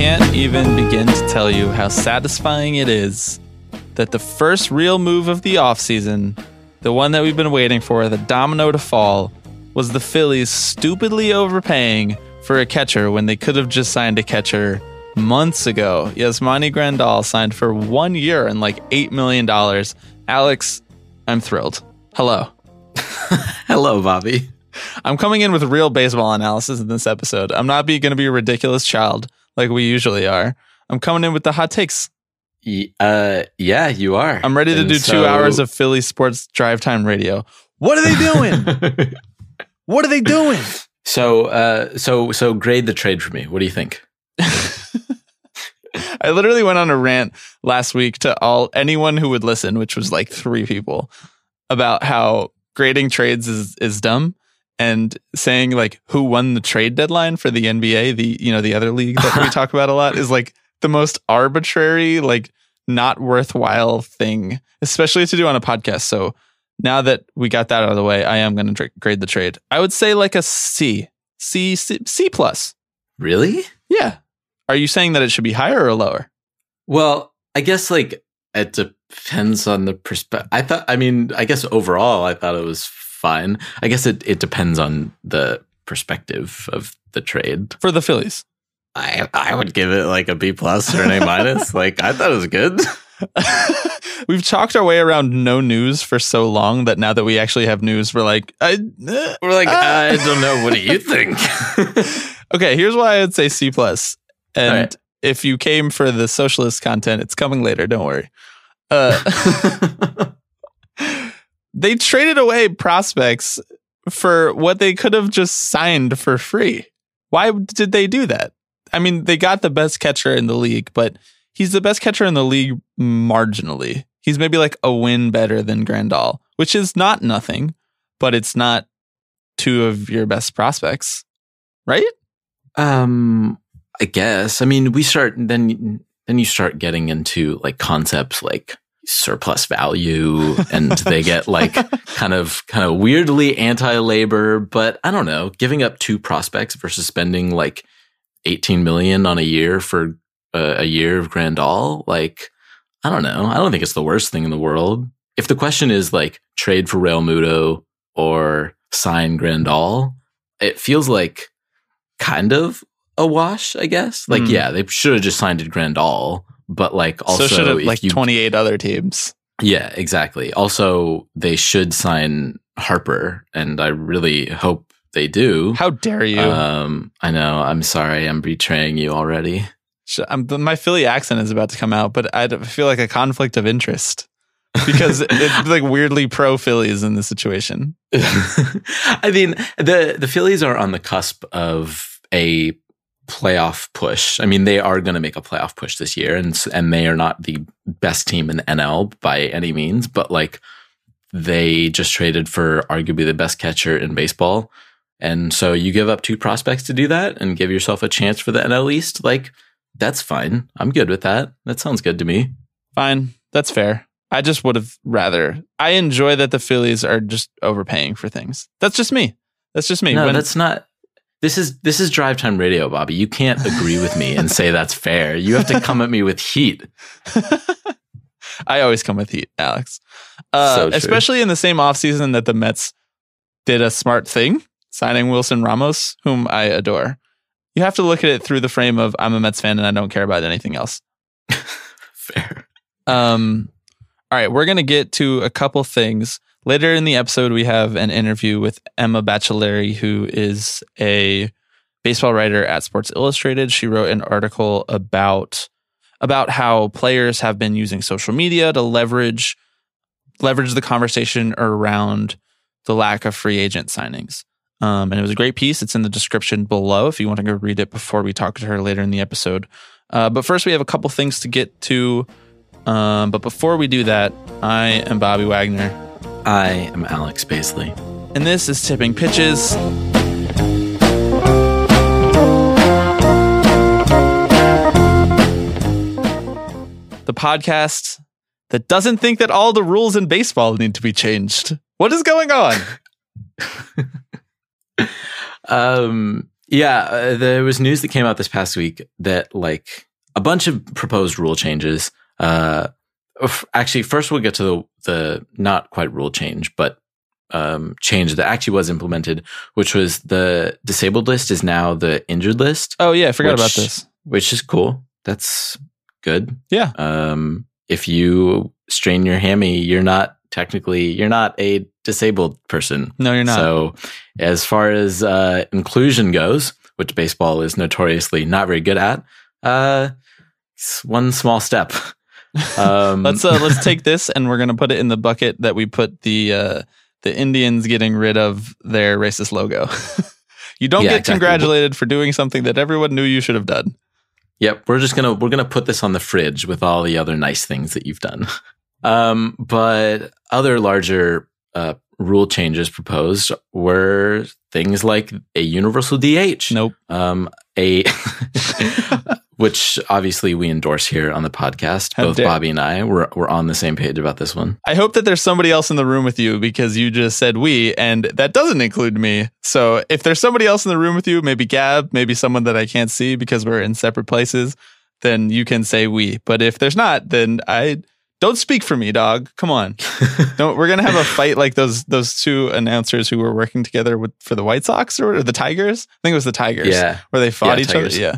I can't even begin to tell you how satisfying it is that the first real move of the offseason, the one that we've been waiting for, the domino to fall, was the Phillies stupidly overpaying for a catcher when they could have just signed a catcher months ago. Yasmani Grandal signed for one year and like $8 million. Alex, I'm thrilled. Hello. Hello, Bobby. I'm coming in with real baseball analysis in this episode. I'm not going to be a ridiculous child like we usually are. I'm coming in with the hot takes. Uh, yeah, you are. I'm ready to And do so- two hours of Philly sports drive time radio. What are they doing? what are they doing? So, uh, so, so grade the trade for me. What do you think? I literally went on a rant last week to all anyone who would listen, which was like three people, about how grading trades is is dumb and saying like who won the trade deadline for the NBA, the you know the other league that we talk about a lot is like the most arbitrary, like not worthwhile thing, especially to do on a podcast. So now that we got that out of the way, I am going to grade the trade. I would say like a C, C, C, C plus. Really? Yeah. Are you saying that it should be higher or lower? Well, I guess like it depends on the perspective. I thought, I mean, I guess overall, I thought it was fine. I guess it, it depends on the perspective of the trade. For the Phillies. I I would give it like a B plus or an A minus. like I thought it was good. We've talked our way around no news for so long that now that we actually have news, we're like, I, uh, We're like, ah. I don't know. What do you think? okay. Here's why I would say C plus. And right. if you came for the socialist content, it's coming later. Don't worry. Uh, they traded away prospects for what they could have just signed for free. Why did they do that? I mean, they got the best catcher in the league, but he's the best catcher in the league marginally. He's maybe like a win better than Grandal, which is not nothing, but it's not two of your best prospects, right? Um, I guess. I mean, we start then. Then you start getting into like concepts like surplus value, and they get like kind of kind of weirdly anti-labor. But I don't know, giving up two prospects versus spending like eighteen million on a year for uh, a year of Grandal. Like, I don't know. I don't think it's the worst thing in the world. If the question is like trade for Realmuto or sign Grandal, it feels like kind of a wash, I guess. Like, Hmm. yeah, they should have just signed it Grandal, but like also so should have like you, 28 other teams. yeah, exactly. Also, they should sign Harper, and I really hope they do. How dare you? Um, I know. I'm sorry. I'm betraying you already. I'm, my Philly accent is about to come out, but I feel like a conflict of interest because it's like weirdly pro Phillies in this situation. I mean, the the Phillies are on the cusp of a playoff push. I mean, they are going to make a playoff push this year, and and they are not the best team in the NL by any means, but like they just traded for arguably the best catcher in baseball. And so you give up two prospects to do that and give yourself a chance for the NL East, like that's fine. I'm good with that. That sounds good to me. Fine, that's fair. I just would have rather. I enjoy that the Phillies are just overpaying for things. That's just me. That's just me. No, When- that's not. This is this is drive time radio, Bobby. You can't agree with me and say that's fair. You have to come at me with heat. I always come with heat, Alex. Uh, So especially in the same offseason that the Mets did a smart thing, signing Wilson Ramos, whom I adore. You have to look at it through the frame of I'm a Mets fan and I don't care about anything else. Fair. Um, all right, we're gonna get to a couple things later in the episode. We have an interview with Emma Baccellieri, who is a baseball writer at Sports Illustrated. She wrote an article about about how players have been using social media to leverage leverage the conversation around the lack of free agent signings. Um, and it was a great piece. It's in the description below if you want to go read it before we talk to her later in the episode. Uh, but first, we have a couple things to get to. Um, but before we do that, I am Bobby Wagner, I am Alex Baisley. and this is Tipping Pitches. The podcast that doesn't think that all the rules in baseball need to be changed. What is going on? Um, yeah, uh, there was news that came out this past week that like a bunch of proposed rule changes. Uh, actually, first we'll get to the the not quite rule change, but um, change that actually was implemented, which was the disabled list is now the injured list, Oh yeah, I forgot Which- about this. which is cool. That's good. Yeah. Um, if you strain your hammy, you're not technically you're not a disabled person. No, you're not. So, as far as uh, inclusion goes, which baseball is notoriously not very good at, uh, one small step. Um, let's uh, let's take this and we're gonna put it in the bucket that we put the uh, the Indians getting rid of their racist logo. you don't Yeah, get exactly. congratulated for doing something that everyone knew you should have done. Yep, we're just gonna we're gonna put this on the fridge with all the other nice things that you've done. Um, but other larger uh, rule changes proposed were things like a universal DH. Nope. Um, a which obviously we endorse here on the podcast. How Both dare- Bobby and I were were on the same page about this one. I hope that there's somebody else in the room with you because you just said we, and that doesn't include me. So if there's somebody else in the room with you, maybe Gab, maybe someone that I can't see because we're in separate places, then you can say we. But if there's not, then I don't speak for me, dog. Come on. don't we're gonna have a fight like those those two announcers who were working together with for the White Sox or, the Tigers. I think it was the Tigers. Yeah. Where they fought Yeah, each Tigers. other. Yeah.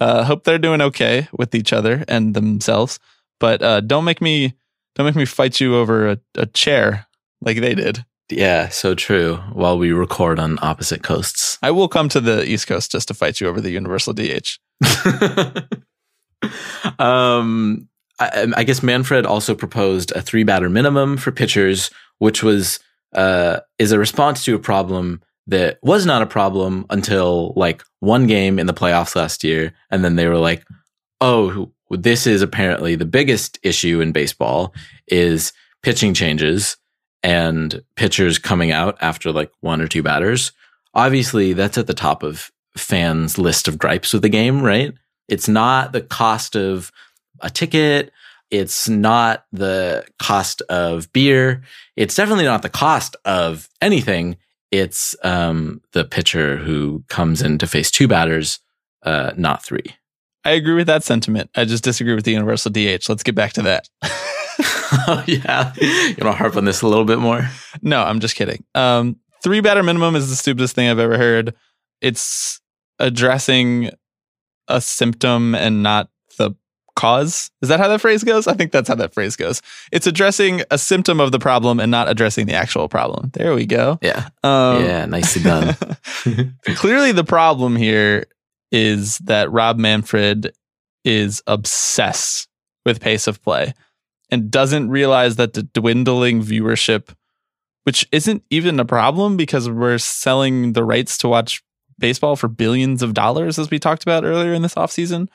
Uh, hope they're doing okay with each other and themselves. But uh, don't make me don't make me fight you over a, a chair like they did. Yeah, so true. While we record on opposite coasts. I will come to the East Coast just to fight you over the Universal DH. um, I, I guess Manfred also proposed a three batter minimum for pitchers, which was uh, is a response to a problem that was not a problem until like one game in the playoffs last year, and then they were like, "Oh, this is apparently the biggest issue in baseball is pitching changes and pitchers coming out after like one or two batters." Obviously, that's at the top of fans' list of gripes with the game, right? It's not the cost of a ticket. It's not the cost of beer. It's definitely not the cost of anything. It's um, the pitcher who comes in to face two batters, uh, not three. I agree with that sentiment. I just disagree with the Universal DH. Let's get back to that. oh, yeah. You want to harp on this a little bit more? no, I'm just kidding. Um, three batter minimum is the stupidest thing I've ever heard. It's addressing a symptom and not cause. Is that how that phrase goes? I think that's how that phrase goes. It's addressing a symptom of the problem and not addressing the actual problem. There we go. Yeah. Um, yeah. Nicely done. clearly the problem here is that Rob Manfred is obsessed with pace of play and doesn't realize that the dwindling viewership which isn't even a problem because we're selling the rights to watch baseball for billions of dollars as we talked about earlier in this offseason.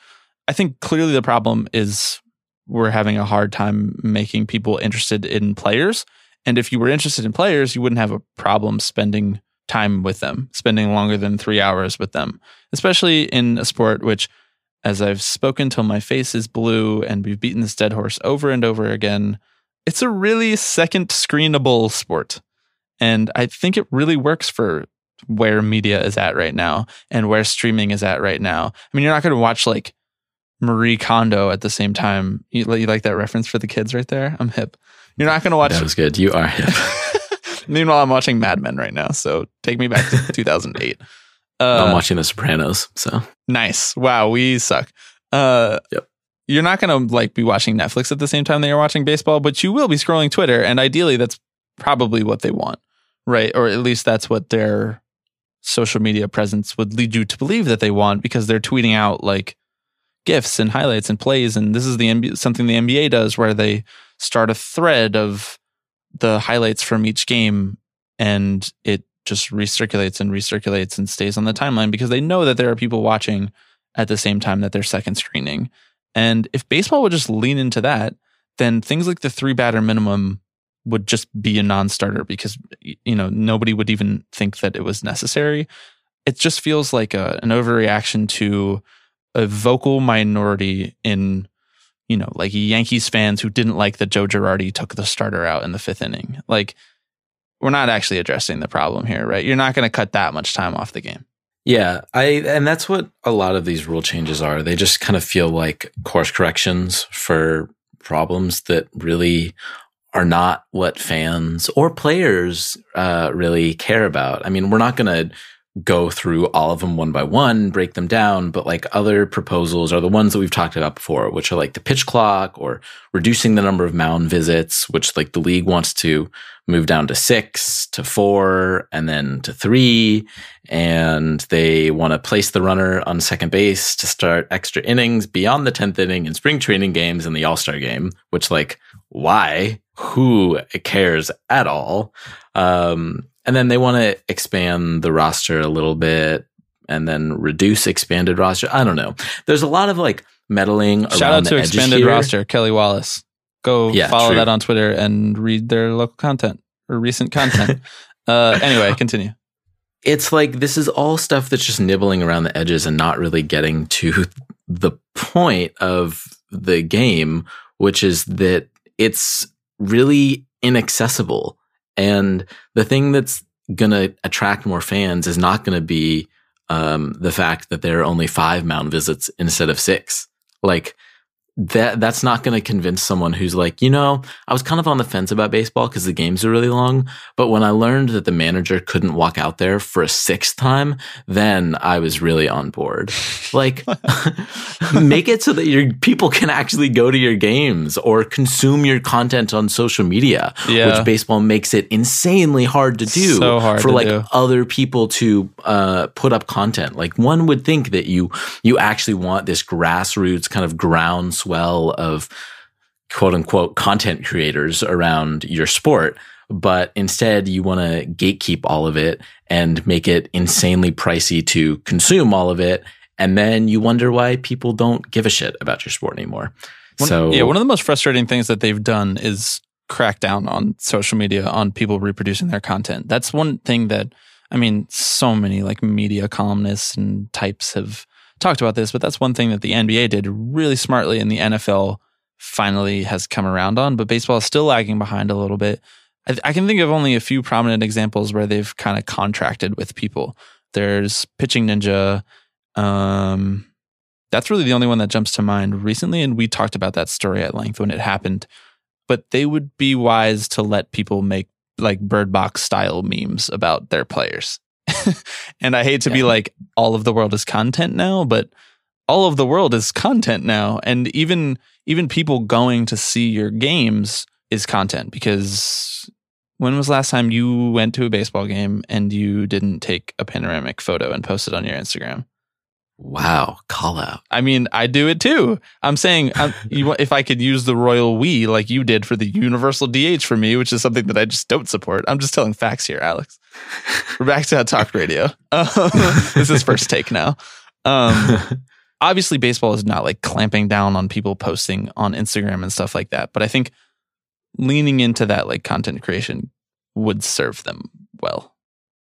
I think clearly the problem is we're having a hard time making people interested in players. And if you were interested in players, you wouldn't have a problem spending time with them, spending longer than three hours with them, especially in a sport which, as I've spoken till my face is blue and we've beaten this dead horse over and over again, it's a really second screenable sport. And I think it really works for where media is at right now and where streaming is at right now. I mean, you're not going to watch like Marie Kondo at the same time. You, you like that reference for the kids right there? I'm hip. You're not going to watch. that was good. You are hip. Meanwhile, I'm watching Mad Men right now. So take me back to 2008. Uh, I'm watching The Sopranos. So Nice. Wow, we suck. Uh, Yep. You're not going to like be watching Netflix at the same time that you're watching baseball, but you will be scrolling Twitter, and ideally, that's probably what they want, right? Or at least that's what their social media presence would lead you to believe that they want because they're tweeting out like gifs and highlights and plays, and this is the NBA, something the NBA does where they start a thread of the highlights from each game, and it just recirculates and recirculates and stays on the timeline because they know that there are people watching at the same time that they're second screening. And if baseball would just lean into that, then things like the three batter minimum would just be a non-starter because you know nobody would even think that it was necessary. It just feels like a, an overreaction to a vocal minority in you know like Yankees fans who didn't like that Joe Girardi took the starter out in the fifth inning. Like we're not actually addressing the problem here, right? You're not going to cut that much time off the game. Yeah, I and that's what a lot of these rule changes are. They just kind of feel like course corrections for problems that really are not what fans or players uh, really care about. I mean, we're not going to go through all of them one by one, break them down, but like other proposals are the ones that we've talked about before, which are like the pitch clock or reducing the number of mound visits, which like the league wants to move down to six to four and then to three. And they want to place the runner on second base to start extra innings beyond the 10th inning in spring training games and the All Star game, which like, why? Who cares at all? Um, and then they want to expand the roster a little bit and then reduce expanded roster. I don't know. There's a lot of like meddling. Shout out to expanded roster, Kelly Wallace. Go Yeah, follow true. that on Twitter and read their local content or recent content. uh, anyway, continue. It's like this is all stuff that's just nibbling around the edges and not really getting to the point of the game, which is that it's really inaccessible. And the thing that's going to attract more fans is not going to be um, the fact that there are only five mound visits instead of six. Like that, that's not going to convince someone who's like, you know, I was kind of on the fence about baseball because the games are really long. But when I learned that the manager couldn't walk out there for a sixth time, then I was really on board. Like, make it so that your people can actually go to your games or consume your content on social media, Yeah. which baseball makes it insanely hard to do So hard for like do. other people to uh, put up content. Like one would think that you you actually want this grassroots kind of groundswell of quote unquote content creators around your sport. But instead, you want to gatekeep all of it and make it insanely pricey to consume all of it. And then you wonder why people don't give a shit about your sport anymore. One, so, yeah, one of the most frustrating things that they've done is crack down on social media on people reproducing their content. That's one thing that I mean, so many like media columnists and types have talked about this, but that's one thing that the NBA did really smartly and the NFL finally has come around on, but baseball is still lagging behind a little bit. I, I can think of only a few prominent examples where they've kind of contracted with people. There's Pitching Ninja. Um, that's really the only one that jumps to mind recently. And we talked about that story at length when it happened. But they would be wise to let people make like bird box style memes about their players. and I hate to be like, all of the world is content now, but all of the world is content now. And even even people going to see your games is content because when was the last time you went to a baseball game and you didn't take a panoramic photo and post it on your Instagram? Wow, call out. I mean, I do it too. I'm saying I'm, you, if I could use the royal we like you did for the universal DH for me, which is something that I just don't support. I'm just telling facts here, Alex. We're back to talk radio. Um, this is first take now. Um, obviously, baseball is not like clamping down on people posting on Instagram and stuff like that, but I think leaning into that like content creation would serve them well.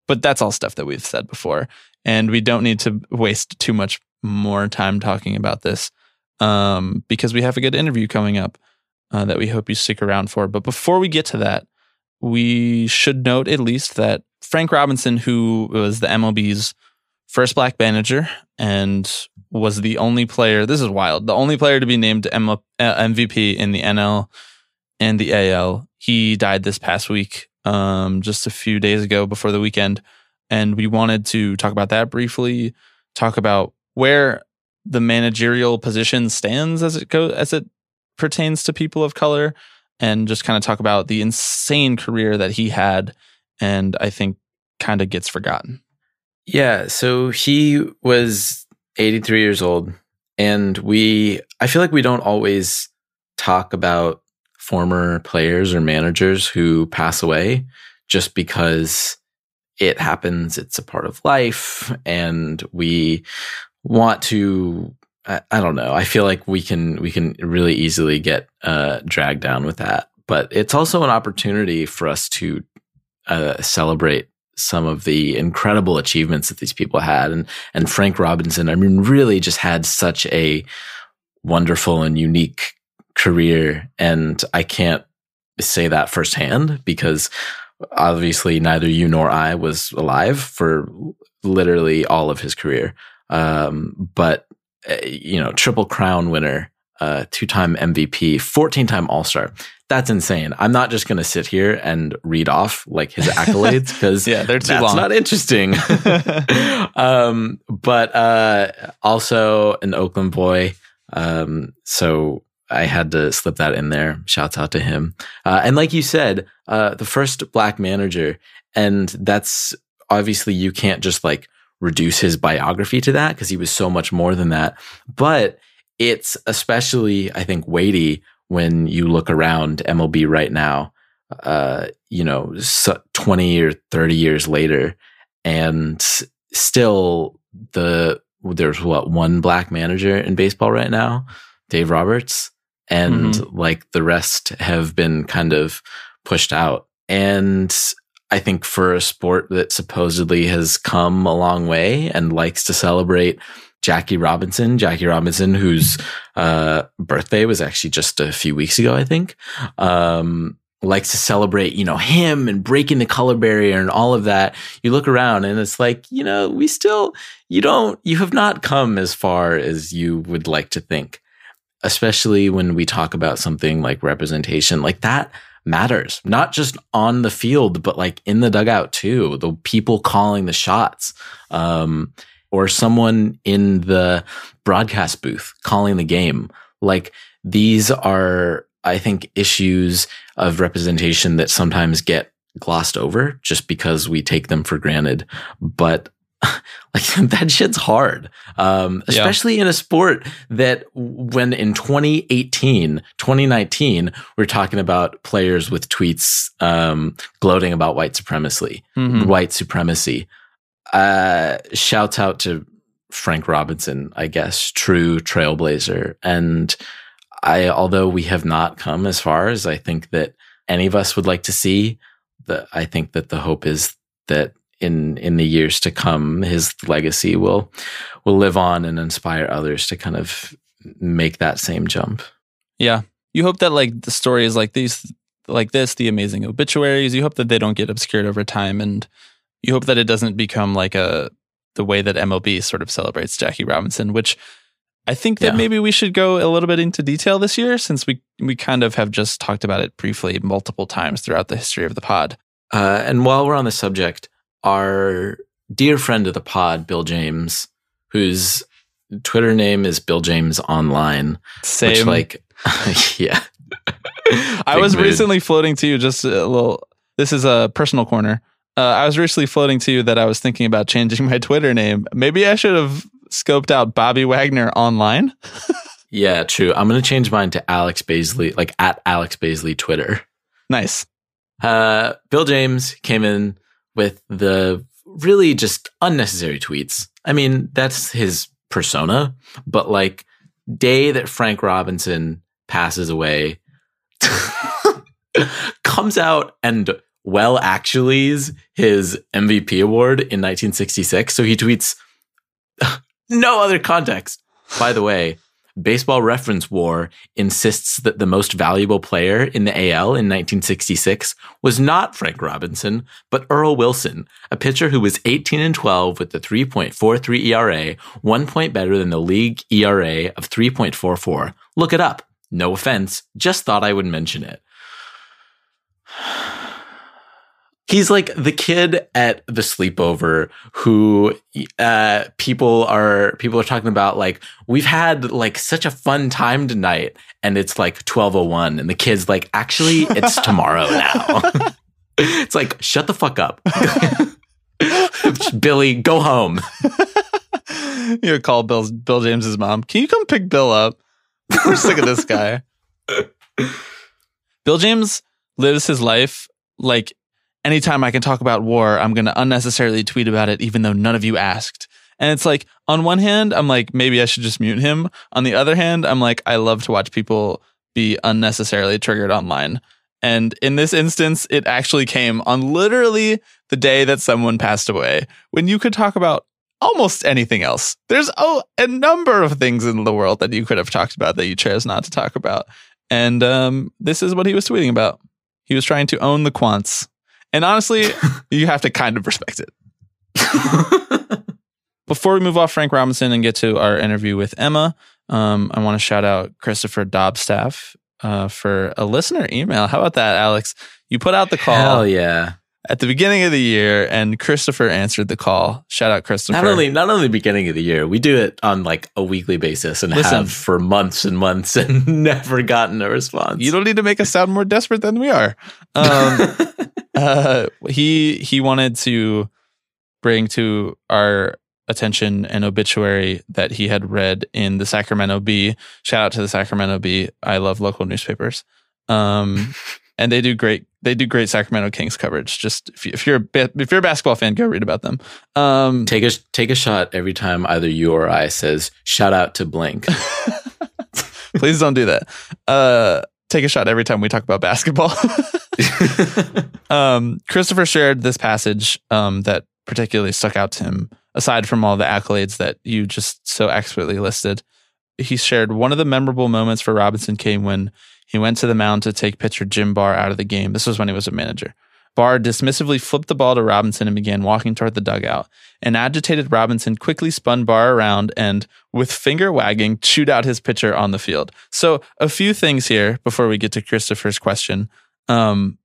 But that's all stuff that we've said before and we don't need to waste too much more time talking about this um, because we have a good interview coming up uh, that we hope you stick around for. But before we get to that, we should note at least that Frank Robinson, who was the MLB's first black manager and was the only player, this is wild, the only player to be named M- uh, MVP in the NL and the AL, he died this past week, um, just a few days ago before the weekend and we wanted to talk about that briefly talk about where the managerial position stands as it go as it pertains to people of color and just kind of talk about the insane career that he had and i think kind of gets forgotten. Yeah, so he was 83 years old and we I feel like we don't always talk about former players or managers who pass away just because it happens. It's a part of life. And we want to, I, I don't know. I feel like we can, we can really easily get, uh, dragged down with that. But it's also an opportunity for us to, uh, celebrate some of the incredible achievements that these people had. And, and Frank Robinson, I mean, really just had such a wonderful and unique career. And I can't say that firsthand because obviously neither you nor I was alive for literally all of his career. Um, but uh, you know, triple crown winner, uh, two time MVP, 14 time All Star. That's insane. I'm not just going to sit here and read off like his accolades because yeah, they're too that's long. not interesting. um, but uh, also an Oakland boy. Um, so I had to slip that in there. Shouts out to him. Uh, and like you said, uh, the first black manager, and that's obviously you can't just like reduce his biography to that because he was so much more than that. But it's especially, I think, weighty when you look around MLB right now. Uh, you know, twenty or thirty years later, and still the there's what one black manager in baseball right now, Dave Roberts and mm-hmm. like the rest have been kind of pushed out. And I think for a sport that supposedly has come a long way and likes to celebrate Jackie Robinson, Jackie Robinson, whose uh, birthday was actually just a few weeks ago, I think, um, likes to celebrate, you know, him and breaking the color barrier and all of that. You look around and it's like, you know, we still, you don't, you have not come as far as you would like to think especially when we talk about something like representation, like that matters, not just on the field, but like in the dugout too. The people calling the shots, um, or someone in the broadcast booth calling the game. Like these are, I think, issues of representation that sometimes get glossed over just because we take them for granted. But like that shit's hard. Um, especially yeah. in a sport that when in 2018, 2019, we're talking about players with tweets, um, gloating about white supremacy, mm-hmm. white supremacy. Uh, shouts out to Frank Robinson, I guess, true trailblazer. And I, although we have not come as far as I think that any of us would like to see, the, I think that the hope is that in in the years to come, his legacy will will live on and inspire others to kind of make that same jump. Yeah, you hope that like the stories like these, like this, the amazing obituaries. You hope that they don't get obscured over time, and you hope that it doesn't become like a the way that MLB sort of celebrates Jackie Robinson, which I think that yeah. maybe we should go a little bit into detail this year, since we we kind of have just talked about it briefly multiple times throughout the history of the pod. Uh, and while we're on the subject, our dear friend of the pod, Bill James, whose Twitter name is Bill James Online. Same. Which, like, yeah. I was mood. recently floating to you just a little. This is a personal corner. Uh, I was recently floating to you that I was thinking about changing my Twitter name. Maybe I should have scoped out Bobby Wagner online. yeah, true. I'm going to change mine to Alex Baisley, like at Alex Baisley Twitter. Nice. Uh, Bill James came in with the really just unnecessary tweets. I mean, that's his persona, but like day that Frank Robinson passes away comes out and well actuallys his MVP award in 1966. So he tweets no other context. By the way, Baseball Reference WAR insists that the most valuable player in the AL in 1966 was not Frank Robinson, but Earl Wilson, a pitcher who was 18 and 12 with the 3.43 ERA, one point better than the league ERA of 3.44. Look it up. No offense, just thought I would mention it. He's like the kid at the sleepover who uh, people are people are talking about like we've had like such a fun time tonight and it's like 1201 and the kid's like actually it's tomorrow now. it's like shut the fuck up. Billy, go home. you call Bill Bill James's mom. Can you come pick Bill up? We're sick of this guy. Bill James lives his life like anytime I can talk about war, I'm going to unnecessarily tweet about it, even though none of you asked. And it's like, on one hand, I'm like, maybe I should just mute him. On the other hand, I'm like, I love to watch people be unnecessarily triggered online. And in this instance, it actually came on literally the day that someone passed away when you could talk about almost anything else. There's oh, a number of things in the world that you could have talked about that you chose not to talk about. And um, this is what he was tweeting about. He was trying to own the quants. And honestly, you have to kind of respect it. Before we move off Frank Robinson and get to our interview with Emma, um, I want to shout out Christopher Dobstaff uh, for a listener email. How about that, Alex? You put out the call. Hell yeah. At the beginning of the year, and Christopher answered the call. Shout out, Christopher. Not only not only the beginning of the year, we do it on like a weekly basis and Listen. have for months and months and never gotten a response. You don't need to make us sound more desperate than we are. Um, uh, he he wanted to bring to our attention an obituary that he had read in the Sacramento Bee. Shout out to the Sacramento Bee. I love local newspapers. Um, and they do great. They do great Sacramento Kings coverage. Just if, you, if you're a if you're a basketball fan, go read about them. Um, take a take a shot every time either you or I says shout out to Blink. please don't do that. Uh, take a shot every time we talk about basketball. um, Christopher shared this passage um, that particularly stuck out to him, aside from all the accolades that you just so expertly listed. He shared one of the memorable moments for Robinson came when he went to the mound to take pitcher Jim Barr out of the game. This was when he was a manager. Barr dismissively flipped the ball to Robinson and began walking toward the dugout. An agitated Robinson quickly spun Barr around and, with finger wagging, chewed out his pitcher on the field. So, a few things here before we get to Christopher's question. Um,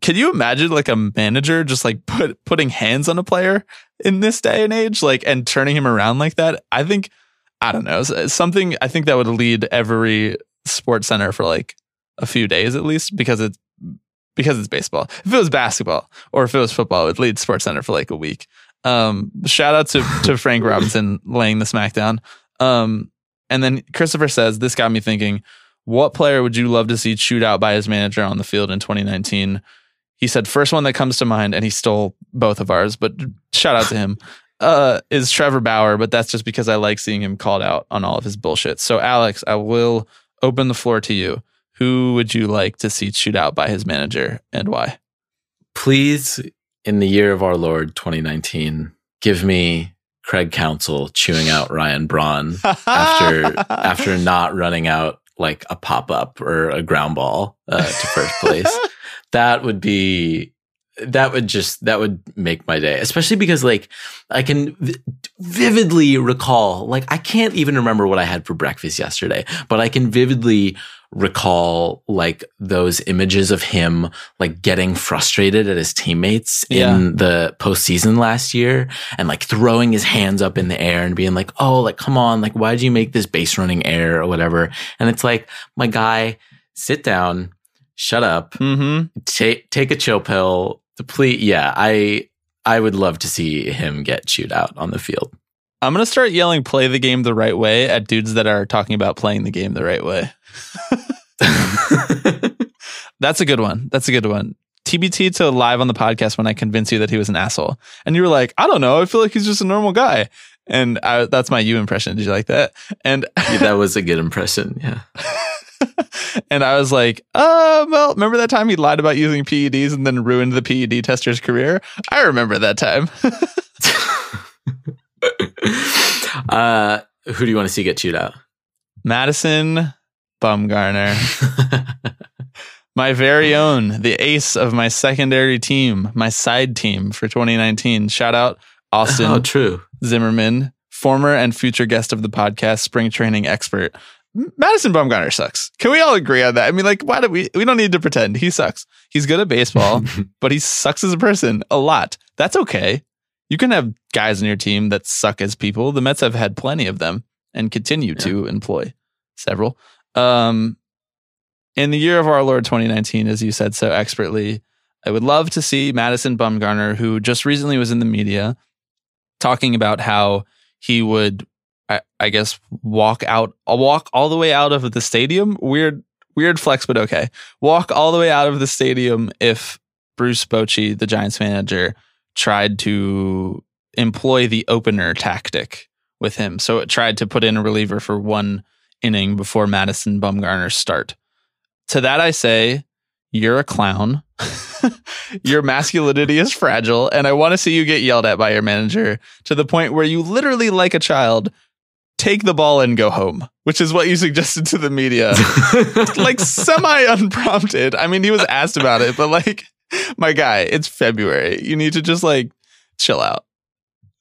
can you imagine like a manager just like put putting hands on a player in this day and age, like and turning him around like that? I think I don't know something. I think that would lead every sports center for like a few days at least because it's because it's baseball. If it was basketball or if it was football, it would lead Sports Center for like a week. Um, shout out to to Frank Robinson laying the smackdown. Um, and then Christopher says this got me thinking: What player would you love to see chewed out by his manager on the field in 2019? He said first one that comes to mind, and he stole both of ours. But shout out to him. Uh, is Trevor Bauer, but that's just because I like seeing him called out on all of his bullshit. So, Alex, I will open the floor to you. Who would you like to see chewed out by his manager and why? Please, in the year of our Lord 2019, give me Craig Counsell chewing out Ryan Braun after after not running out like a pop up or a ground ball uh, to first place. that would be that would just that would make my day especially because like i can v- vividly recall like i can't even remember what i had for breakfast yesterday but i can vividly recall like those images of him like getting frustrated at his teammates Yeah. in the postseason last year and like throwing his hands up in the air and being like, Oh, like, come on. Like, why did you make this base running error or whatever? And it's like, my guy, sit down, shut up, Mm-hmm. take, take a chill pill. Please. Yeah. I, I would love to see him get chewed out on the field. I'm gonna start yelling "play the game the right way" at dudes that are talking about playing the game the right way. That's a good one. That's a good one. TBT to live on the podcast when I convinced you that he was an asshole, and you were like, "I don't know. I feel like he's just a normal guy." And I, that's my you impression. Did you like that? And Yeah, that was a good impression. Yeah. and I was like, uh, well, remember that time he lied about using PEDs and then ruined the PED tester's career? I remember that time. uh, who do you want to see get chewed out? Madison Bumgarner, my very own, the ace of my secondary team, my side team for 2019. Shout out Austin oh, true. Zimmerman, former and future guest of the podcast, spring training expert. Madison Bumgarner sucks. Can we all agree on that? I mean, like, why do we? We don't need to pretend he sucks. He's good at baseball, but he sucks as a person a lot. That's okay. You can have guys on your team that suck as people. The Mets have had plenty of them and continue to employ several. Um, in the year of our Lord 2019, as you said so expertly, I would love to see Madison Bumgarner, who just recently was in the media talking about how he would, I, I guess, walk out, uh, walk all the way out of the stadium. Weird, weird flex, but okay. Walk all the way out of the stadium if Bruce Bochy, the Giants manager, tried to employ the opener tactic with him. So it tried to put in a reliever for one inning before Madison Bumgarner's start. To that I say, you're a clown. your masculinity is fragile, and I want to see you get yelled at by your manager to the point where you literally, like a child, take the ball and go home, which is what you suggested to the media. like semi unprompted. I mean, he was asked about it, but like, my guy, it's February. You need to just like chill out.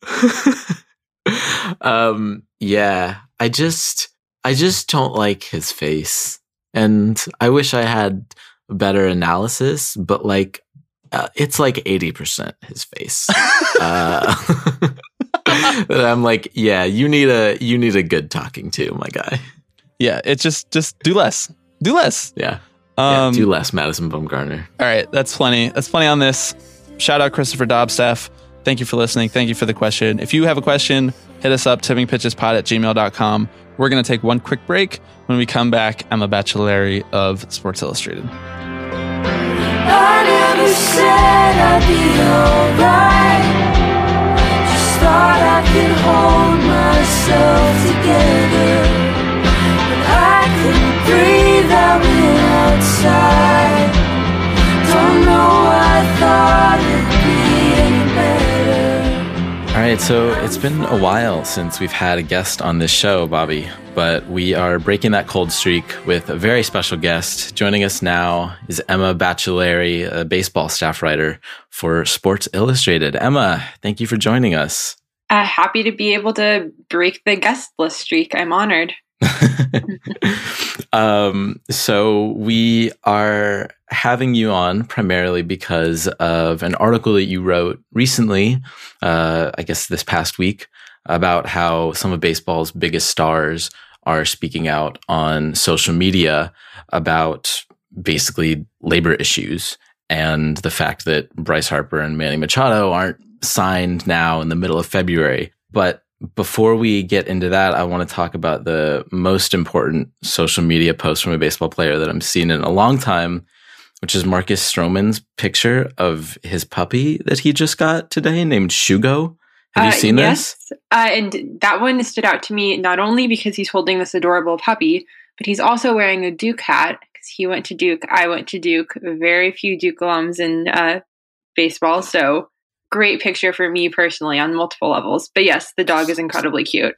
um, yeah, I just, I just don't like his face. And I wish I had better analysis, but like, uh, it's like 80% his face. uh, I'm like, yeah, you need a, you need a good talking to, my guy. Yeah. it's just, just do less, do less. Yeah. Um, yeah, do less, Madison Bumgarner. All right. That's plenty. That's plenty on this. Shout out Christopher Dobstaff. Thank you for listening. Thank you for the question. If you have a question, hit us up, tippingpitchespod at gmail.com. We're going to take one quick break. When we come back, Emma Baccellieri of Sports Illustrated. Myself together. But I couldn't breathe, outside. Don't know, I thought better. All right, so it's been a while since we've had a guest on this show, Bobby, but we are breaking that cold streak with a very special guest. Joining us now is Emma Baccellieri, a baseball staff writer for Sports Illustrated. Emma, thank you for joining us. Uh, happy to be able to break the guest list streak. I'm honored. um, so we are having you on primarily because of an article that you wrote recently, uh, I guess this past week, about how some of baseball's biggest stars are speaking out on social media about basically labor issues and the fact that Bryce Harper and Manny Machado aren't signed now in the middle of February. But before we get into that, I want to talk about the most important social media post from a baseball player that I'm seeing in a long time, which is Marcus Stroman's picture of his puppy that he just got today named Shugo. Have you uh, seen yes. this? Uh, and that one stood out to me not only because he's holding this adorable puppy, but he's also wearing a Duke hat because he went to Duke. I went to Duke. Very few Duke alums in uh, baseball. So great picture for me personally on multiple levels. But yes, the dog is incredibly cute.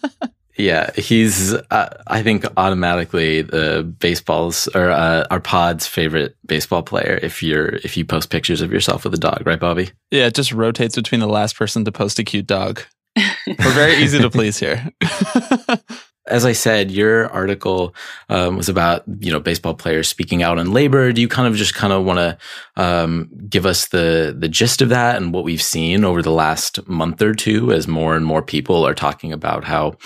yeah, he's uh, I think automatically the baseball's or uh, our pod's favorite baseball player. If you're if you post pictures of yourself with a dog, right, Bobby? Yeah, it just rotates between the last person to post a cute dog. We're very easy to please here. as I said, your article um, was about you know baseball players speaking out on labor. Do you kind of just kind of want to um, give us the the gist of that and what we've seen over the last month or two as more and more people are talking about how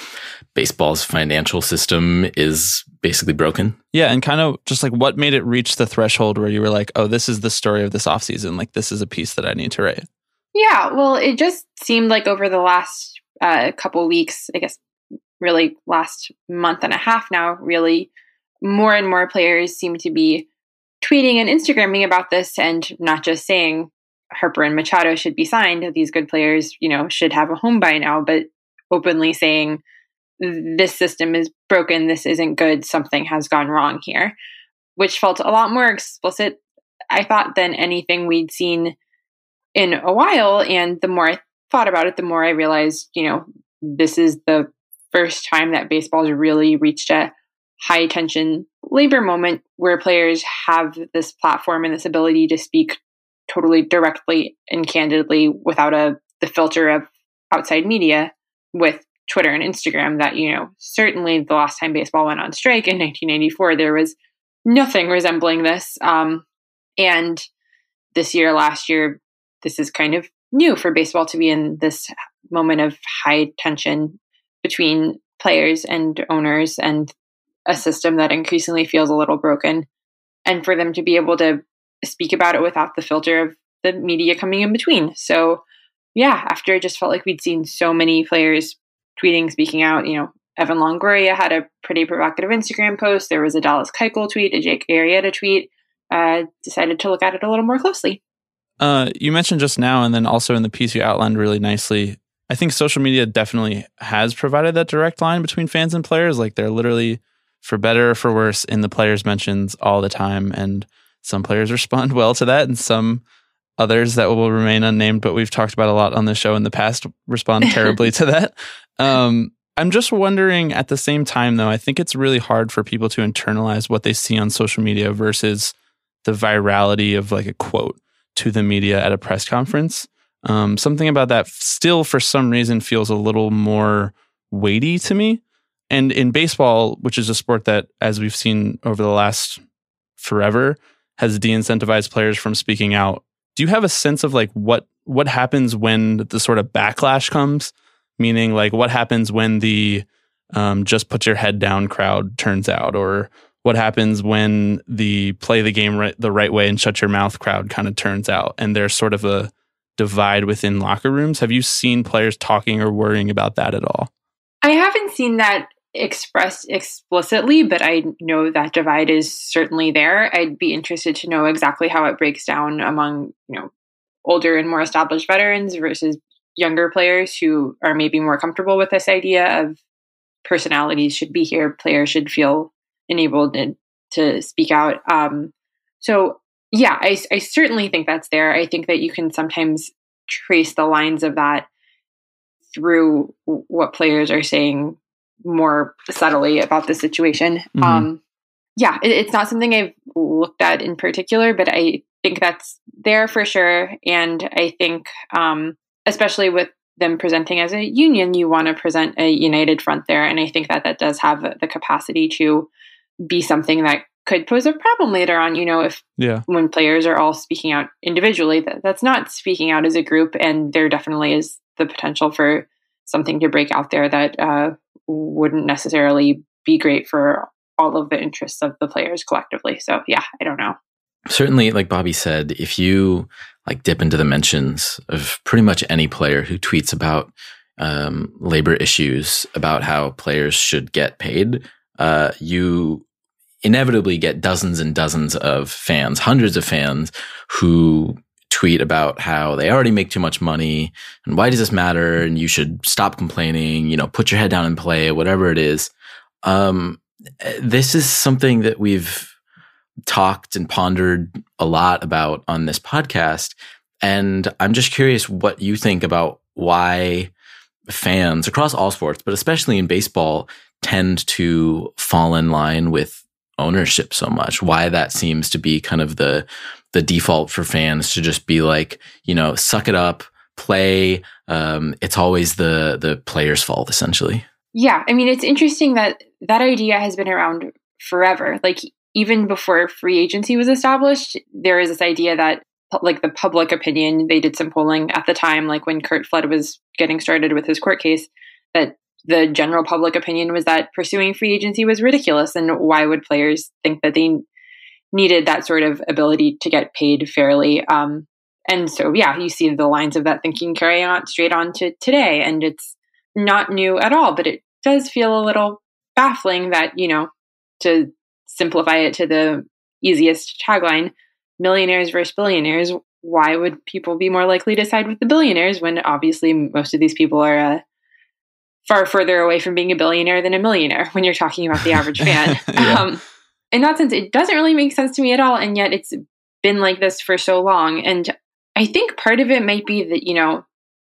baseball's financial system is basically broken? Yeah, and kind of just like what made it reach the threshold where you were like, oh, this is the story of this offseason. Like this is a piece that I need to write. Yeah, well, it just seemed like over the last uh, couple weeks, I guess really last month and a half now, really, more and more players seem to be tweeting and Instagramming about this and not just saying Harper and Machado should be signed. These good players, you know, should have a home by now, but openly saying this system is broken, this isn't good, something has gone wrong here, which felt a lot more explicit, I thought, than anything we'd seen in a while. And the more I thought about it, the more I realized, you know, this is the first time that baseball's really reached a high tension labor moment where players have this platform and this ability to speak totally directly and candidly without a the filter of outside media with Twitter and Instagram that you know certainly the last time baseball went on strike in 1994 there was nothing resembling this um, and this year last year this is kind of new for baseball to be in this moment of high tension between players and owners and a system that increasingly feels a little broken and for them to be able to speak about it without the filter of the media coming in between so yeah after it just felt like we'd seen so many players tweeting speaking out you know evan longoria had a pretty provocative instagram post there was a dallas keuchel tweet a jake arrieta tweet uh, decided to look at it a little more closely. Uh, you mentioned just now, and then also in the piece you outlined really nicely. I think social media definitely has provided that direct line between fans and players. Like they're literally, for better or for worse, in the players' mentions all the time. And some players respond well to that, and some others that will remain unnamed, but we've talked about a lot on the show in the past, respond terribly to that. Um, I'm just wondering at the same time, though, I think it's really hard for people to internalize what they see on social media versus the virality of like a quote to the media at a press conference. Um, something about that still, for some reason, feels a little more weighty to me. And in baseball, which is a sport that, as we've seen over the last forever, has de-incentivized players from speaking out. Do you have a sense of like what what happens when the sort of backlash comes? Meaning, like what happens when the um, just put your head down crowd turns out, or what happens when the play the game right, the right way and shut your mouth crowd kind of turns out, and there's sort of a divide within locker rooms. Have you seen players talking or worrying about that at all? I haven't seen that expressed explicitly, but I know that divide is certainly there. I'd be interested to know exactly how it breaks down among, you know, older and more established veterans versus younger players who are maybe more comfortable with this idea of personalities should be here, players should feel enabled to, to speak out. Um, so yeah, I, I certainly think that's there. I think that you can sometimes trace the lines of that through what players are saying more subtly about the situation. Mm-hmm. Um, yeah, it, it's not something I've looked at in particular, but I think that's there for sure. And I think, um, especially with them presenting as a union, you want to present a united front there. And I think that that does have the capacity to be something that could pose a problem later on. You know, if yeah. when players are all speaking out individually, that, that's not speaking out as a group. And there definitely is the potential for something to break out there that uh, wouldn't necessarily be great for all of the interests of the players collectively. So yeah, I don't know. Certainly, like Bobby said, if you like dip into the mentions of pretty much any player who tweets about um, labor issues, about how players should get paid, uh, you inevitably get dozens and dozens of fans, hundreds of fans who tweet about how they already make too much money and why does this matter and you should stop complaining you know put your head down and play whatever it is. Um, this is something that we've talked and pondered a lot about on this podcast and i'm just curious what you think about why fans across all sports but especially in baseball tend to fall in line with ownership so much why that seems to be kind of the the default for fans to just be like, you know, suck it up, play. Um, it's always the the player's fault, essentially. Yeah, I mean, it's interesting that that idea has been around forever. Like even before free agency was established, there is this idea that like the public opinion. They did some polling at the time, like when Curt Flood was getting started with his court case, that the general public opinion was that pursuing free agency was ridiculous, and why would players think that they needed that sort of ability to get paid fairly. Um, and so, yeah, you see the lines of that thinking carry on straight on to today. And it's not new at all, but it does feel a little baffling that, you know, to simplify it to the easiest tagline millionaires versus billionaires, why would people be more likely to side with the billionaires when obviously most of these people are uh, far further away from being a billionaire than a millionaire when you're talking about the average fan? yeah. um, in that sense, it doesn't really make sense to me at all. And yet it's been like this for so long. And I think part of it might be that, you know,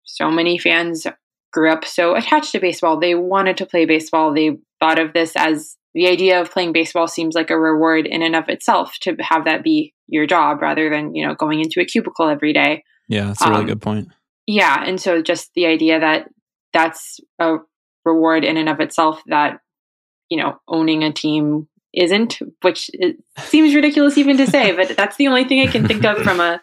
so many fans grew up so attached to baseball. They wanted to play baseball. They thought of this as the idea of playing baseball seems like a reward in and of itself to have that be your job rather than, you know, going into a cubicle every day. Yeah, that's a really um, good point. Yeah. And so just the idea that that's a reward in and of itself that, you know, owning a team isn't, which seems ridiculous even to say, but that's the only thing I can think of from a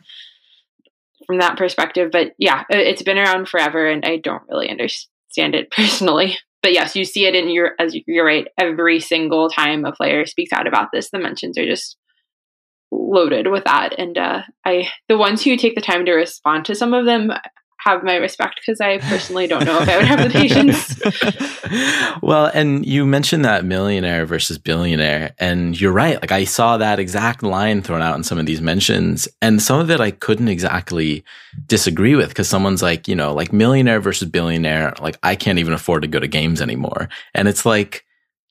from that perspective. But yeah, it's been around forever, and I don't really understand it personally. But yes, you see it in your as you're right. Every single time a player speaks out about this, the mentions are just loaded with that. And uh, I, the ones who take the time to respond to some of them, have my respect because I personally don't know if I would have the patience. well, and you mentioned that millionaire versus billionaire, and you're right. Like I saw that exact line thrown out in some of these mentions, and some of it I couldn't exactly disagree with because someone's like, you know, like millionaire versus billionaire. Like I can't even afford to go to games anymore, and it's like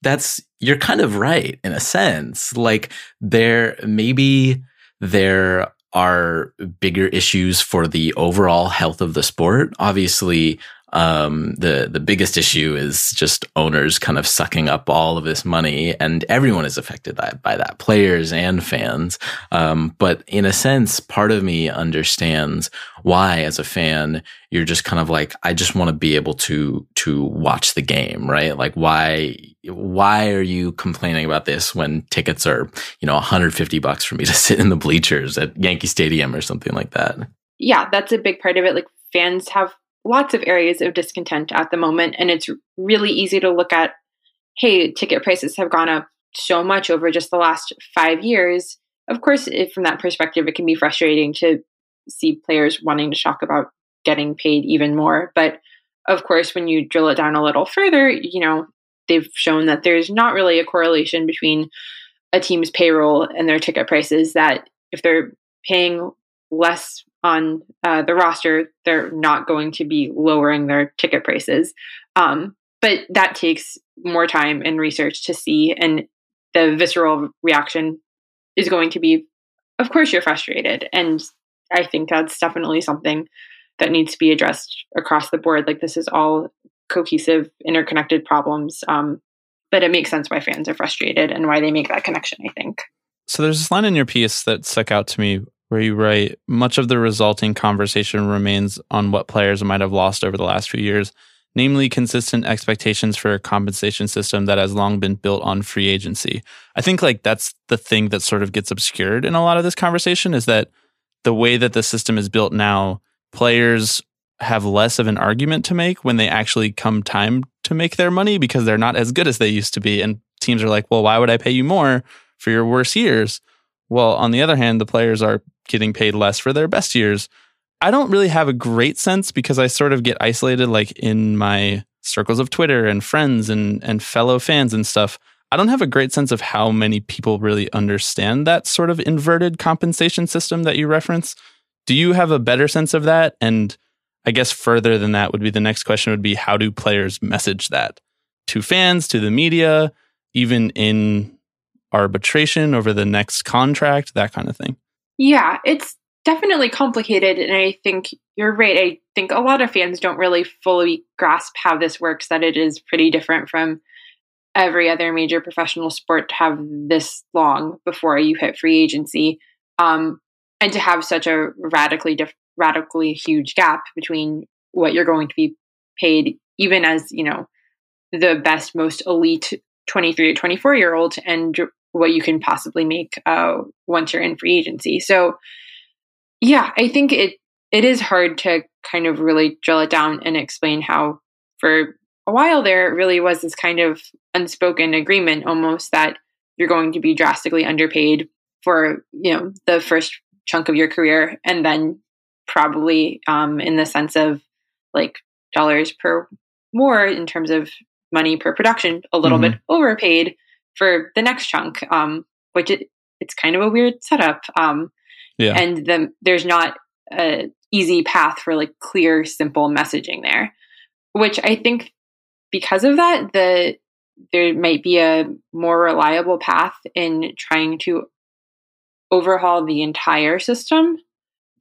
that's you're kind of right in a sense. Like there maybe there are bigger issues for the overall health of the sport. Obviously, um, the the biggest issue is just owners kind of sucking up all of this money, and everyone is affected by, that, players and fans. Um, but in a sense, part of me understands why, as a fan, you're just kind of like, I just want to be able to to watch the game, right? Like, why why are you complaining about this when tickets are you know 150 bucks for me to sit in the bleachers at Yankee Stadium or something like that? Yeah, that's a big part of it. Like fans have lots of areas of discontent at the moment. And it's really easy to look at, hey, ticket prices have gone up so much over just the last five years. Of course, if, from that perspective, it can be frustrating to see players wanting to talk about getting paid even more. But of course, when you drill it down a little further, you know, they've shown that there's not really a correlation between a team's payroll and their ticket prices, that if they're paying less on uh, the roster, they're not going to be lowering their ticket prices. Um, but that takes more time and research to see. And the visceral reaction is going to be, of course, you're frustrated. And I think that's definitely something that needs to be addressed across the board. Like, this is all cohesive, interconnected problems. Um, but it makes sense why fans are frustrated and why they make that connection, I think. So there's this line in your piece that stuck out to me where you write much of the resulting conversation remains on what players might have lost over the last few years, namely consistent expectations for a compensation system that has long been built on free agency. I think like that's the thing that sort of gets obscured in a lot of this conversation is that the way that the system is built now, players have less of an argument to make when they actually come time to make their money because they're not as good as they used to be and teams are like, "Well, why would I pay you more for your worst years?" Well, on the other hand, the players are getting paid less for their best years. I don't really have a great sense because I sort of get isolated like in my circles of Twitter and friends and and fellow fans and stuff. I don't have a great sense of how many people really understand that sort of inverted compensation system that you reference. Do you have a better sense of that? And I guess further than that would be the next question would be how do players message that to fans, to the media, even in arbitration over the next contract, that kind of thing? Yeah, it's definitely complicated. And I think you're right. I think a lot of fans don't really fully grasp how this works, that it is pretty different from every other major professional sport to have this long before you hit free agency. Um, and to have such a radically diff- radically huge gap between what you're going to be paid even as you know the best most elite 23 to 24 year old and what you can possibly make uh, once you're in free agency. So, yeah, I think it it is hard to kind of really drill it down and explain how for a while there it really was this kind of unspoken agreement almost that you're going to be drastically underpaid for you know the first chunk of your career and then probably um, in the sense of like dollars per more in terms of money per production a little mm-hmm. bit overpaid for the next chunk, um, which it, it's kind of a weird setup. Um, yeah. And the, there's not a easy path for like clear, simple messaging there, which I think because of that, the there might be a more reliable path in trying to overhaul the entire system,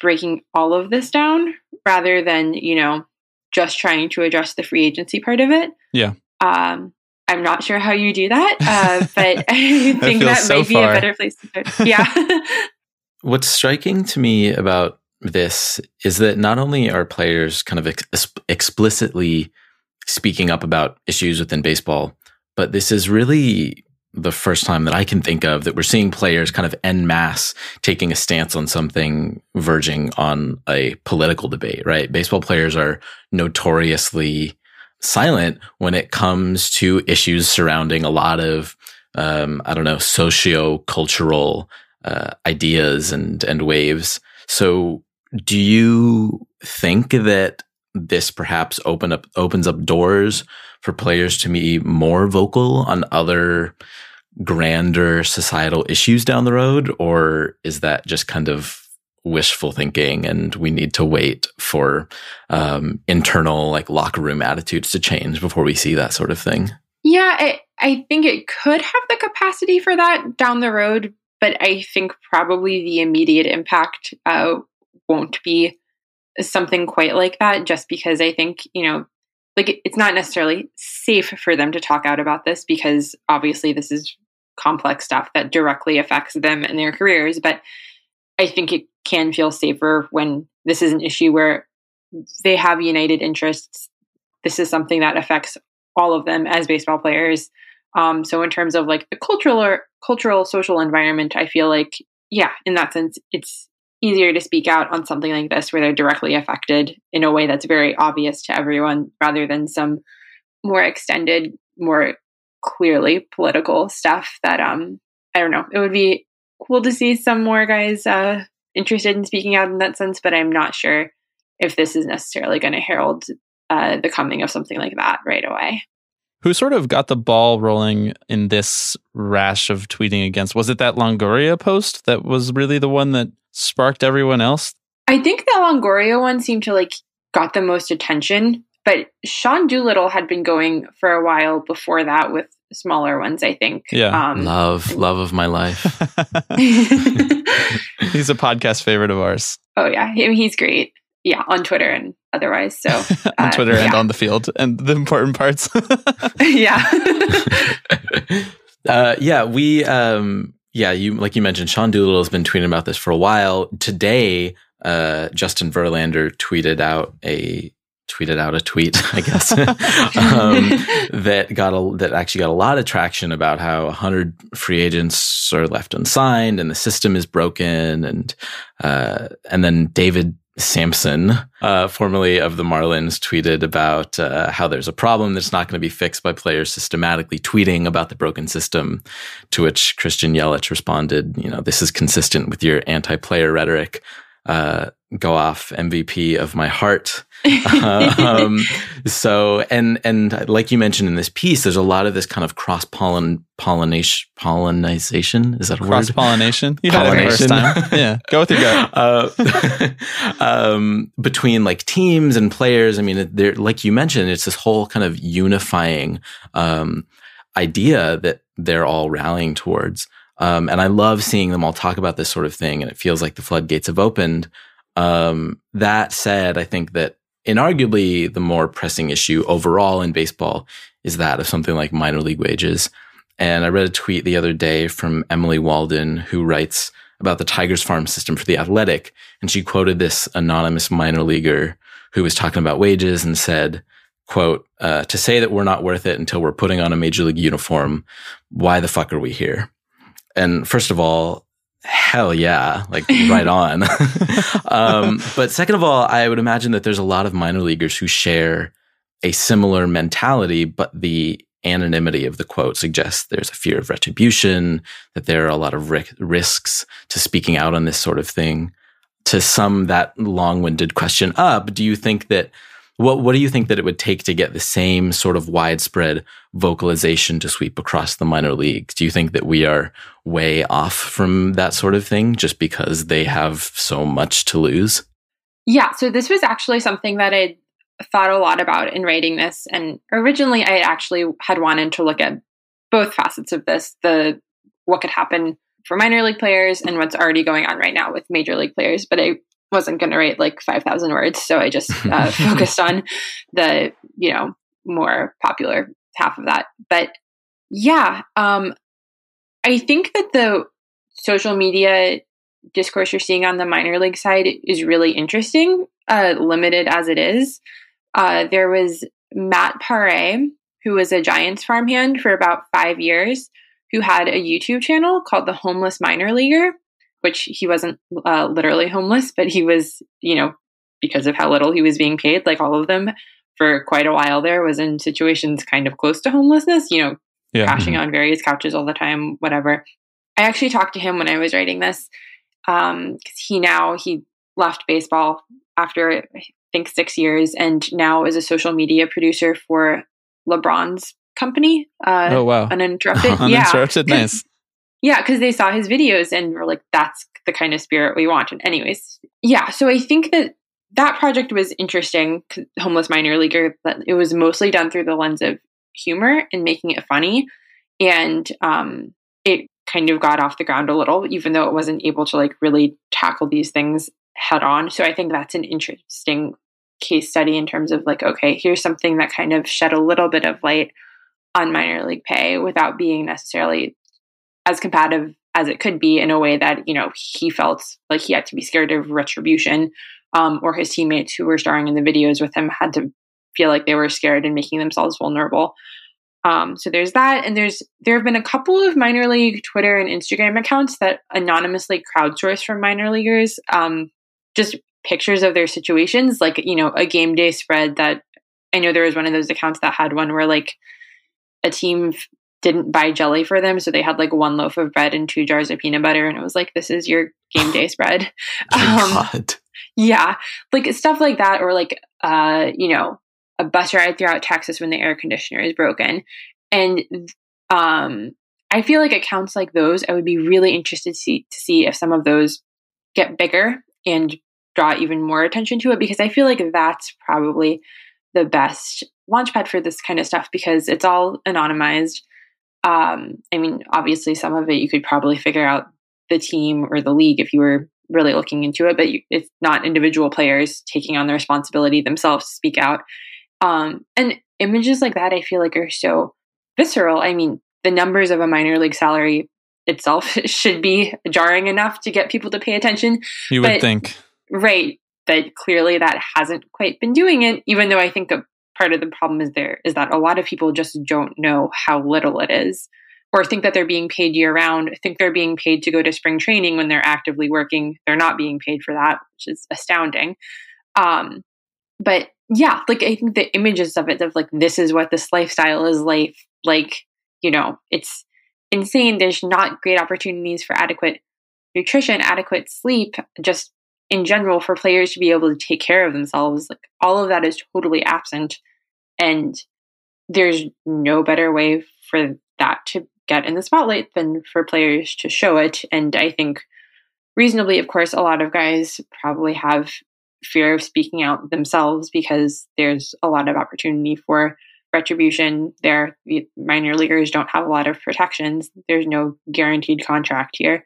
breaking all of this down rather than, you know, just trying to address the free agency part of it. Yeah. Um, I'm not sure how you do that, uh, but I think that, that so might be a better place to put. Yeah. What's striking to me about this is that not only are players kind of ex- explicitly speaking up about issues within baseball, but this is really the first time that I can think of that we're seeing players kind of en masse taking a stance on something verging on a political debate, right? Baseball players are notoriously silent when it comes to issues surrounding a lot of um, I don't know socio cultural uh, ideas and and waves. So do you think that this perhaps open up opens up doors for players to be more vocal on other grander societal issues down the road, or is that just kind of wishful thinking and we need to wait for um, internal like locker room attitudes to change before we see that sort of thing? Yeah I, I think it could have the capacity for that down the road but i think probably the immediate impact uh, won't be something quite like that just because i think you know like it's not necessarily safe for them to talk out about this because obviously this is complex stuff that directly affects them and their careers but i think it can feel safer when this is an issue where they have united interests. This is something that affects all of them as baseball players. Um, so in terms of like the cultural or cultural social environment, I feel like yeah, in that sense, it's easier to speak out on something like this where they're directly affected in a way that's very obvious to everyone, rather than some more extended, more clearly political stuff that um I don't know. It would be cool to see some more guys uh interested in speaking out in that sense, but I'm not sure if this is necessarily going to herald uh, the coming of something like that right away. Who sort of got the ball rolling in this rash of tweeting against? Was it that Longoria post that was really the one that sparked everyone else? I think the Longoria one seemed to like got the most attention, but Sean Doolittle had been going for a while before that with smaller ones, I think. Yeah. Um, love, love of my life. he's a podcast favorite of ours. Oh, yeah. He's great. Yeah. On Twitter and otherwise. So on uh, Twitter yeah. and on the field and the important parts. yeah. uh, yeah. We, um, yeah, you like you mentioned, Sean Doolittle has been tweeting about this for a while. Today, uh, Justin Verlander tweeted out a tweeted out a tweet, I guess, um, that got a, that actually got a lot of traction about how 100 free agents are left unsigned and the system is broken, and uh, and then David Samson, uh, formerly of the Marlins, tweeted about uh, how there's a problem that's not going to be fixed by players systematically tweeting about the broken system. To which Christian Yelich responded, "You know, this is consistent with your anti-player rhetoric." Uh, go off MVP of my heart. Um, so, and, and like you mentioned in this piece, there's a lot of this kind of cross pollen, pollination, pollinization. Is that a cross word? pollination? You pollination. yeah. Go with your gut. Uh, um, between like teams and players. I mean, there, like you mentioned, it's this whole kind of unifying, um, idea that they're all rallying towards. Um, and I love seeing them all talk about this sort of thing. And it feels like the floodgates have opened. Um, that said, I think that inarguably the more pressing issue overall in baseball is that of something like minor league wages. And I read a tweet the other day from Emily Waldon, who writes about the Tigers farm system for the athletic. And she quoted this anonymous minor leaguer who was talking about wages and said, quote, uh, to say that we're not worth it until we're putting on a major league uniform, why the fuck are we here? And first of all, hell yeah, like right on. um, but second of all, I would imagine that there's a lot of minor leaguers who share a similar mentality, but the anonymity of the quote suggests there's a fear of retribution, that there are a lot of ri- risks to speaking out on this sort of thing. To sum that long winded question up, do you think that what what do you think that it would take to get the same sort of widespread vocalization to sweep across the minor leagues? Do you think that we are way off from that sort of thing just because they have so much to lose? Yeah, so this was actually something that I thought a lot about in writing this and originally I actually had wanted to look at both facets of this, the what could happen for minor league players and what's already going on right now with major league players, but I wasn't going to write like 5,000 words. So I just uh, focused on the, you know, more popular half of that. But yeah, um, I think that the social media discourse you're seeing on the minor league side is really interesting, uh, limited as it is. Uh, there was Matt Pare, who was a Giants farmhand for about five years, who had a YouTube channel called The Homeless Minor Leaguer which he wasn't uh, literally homeless, but he was, you know, because of how little he was being paid, like all of them for quite a while there, was in situations kind of close to homelessness, you know, yeah. crashing mm-hmm. on various couches all the time, whatever. I actually talked to him when I was writing this because um, he now he left baseball after I think six years, and now is a social media producer for LeBron's company. Uh, oh wow, uninterrupted. uninterrupted, yeah. nice. Yeah, because they saw his videos and were like, "That's the kind of spirit we want." And anyways, yeah. So I think that that project was interesting. Homeless minor leaguer, but it was mostly done through the lens of humor and making it funny, and um, it kind of got off the ground a little, even though it wasn't able to like really tackle these things head on. So I think that's an interesting case study in terms of like, okay, here's something that kind of shed a little bit of light on minor league pay without being necessarily as combative as it could be in a way that you know he felt like he had to be scared of retribution um, or his teammates who were starring in the videos with him had to feel like they were scared and making themselves vulnerable. Um, so there's that and there's there have been a couple of minor league twitter and instagram accounts that anonymously crowdsource from minor leaguers um, just pictures of their situations like you know a game day spread that i know there was one of those accounts that had one where like a team didn't buy jelly for them, so they had like one loaf of bread and two jars of peanut butter, and it was like, "This is your game day spread." um, God. Yeah, like stuff like that, or like uh, you know, a bus ride throughout Texas when the air conditioner is broken, and um, I feel like accounts like those, I would be really interested to see to see if some of those get bigger and draw even more attention to it because I feel like that's probably the best launchpad for this kind of stuff because it's all anonymized um, I mean, obviously, some of it you could probably figure out the team or the league if you were really looking into it, but you, it's not individual players taking on the responsibility themselves to speak out. Um, and images like that, I feel like are so visceral. I mean, the numbers of a minor league salary itself should be jarring enough to get people to pay attention. You would think. Right. But clearly that hasn't quite been doing it, even though I think a part of the problem is there is that a lot of people just don't know how little it is or think that they're being paid year round think they're being paid to go to spring training when they're actively working. They're not being paid for that which is astounding. Um, but yeah like i think the images of it of like this is what this lifestyle is like like you know it's insane. There's not great opportunities for adequate nutrition adequate sleep just in general for players to be able to take care of themselves. Like all of that is totally absent and there's no better way for that to get in the spotlight than for players to show it. And i think reasonably of course a lot of guys probably have fear of speaking out themselves because there's a lot of opportunity for retribution. There minor leaguers don't have a lot of protections. There's no guaranteed contract here.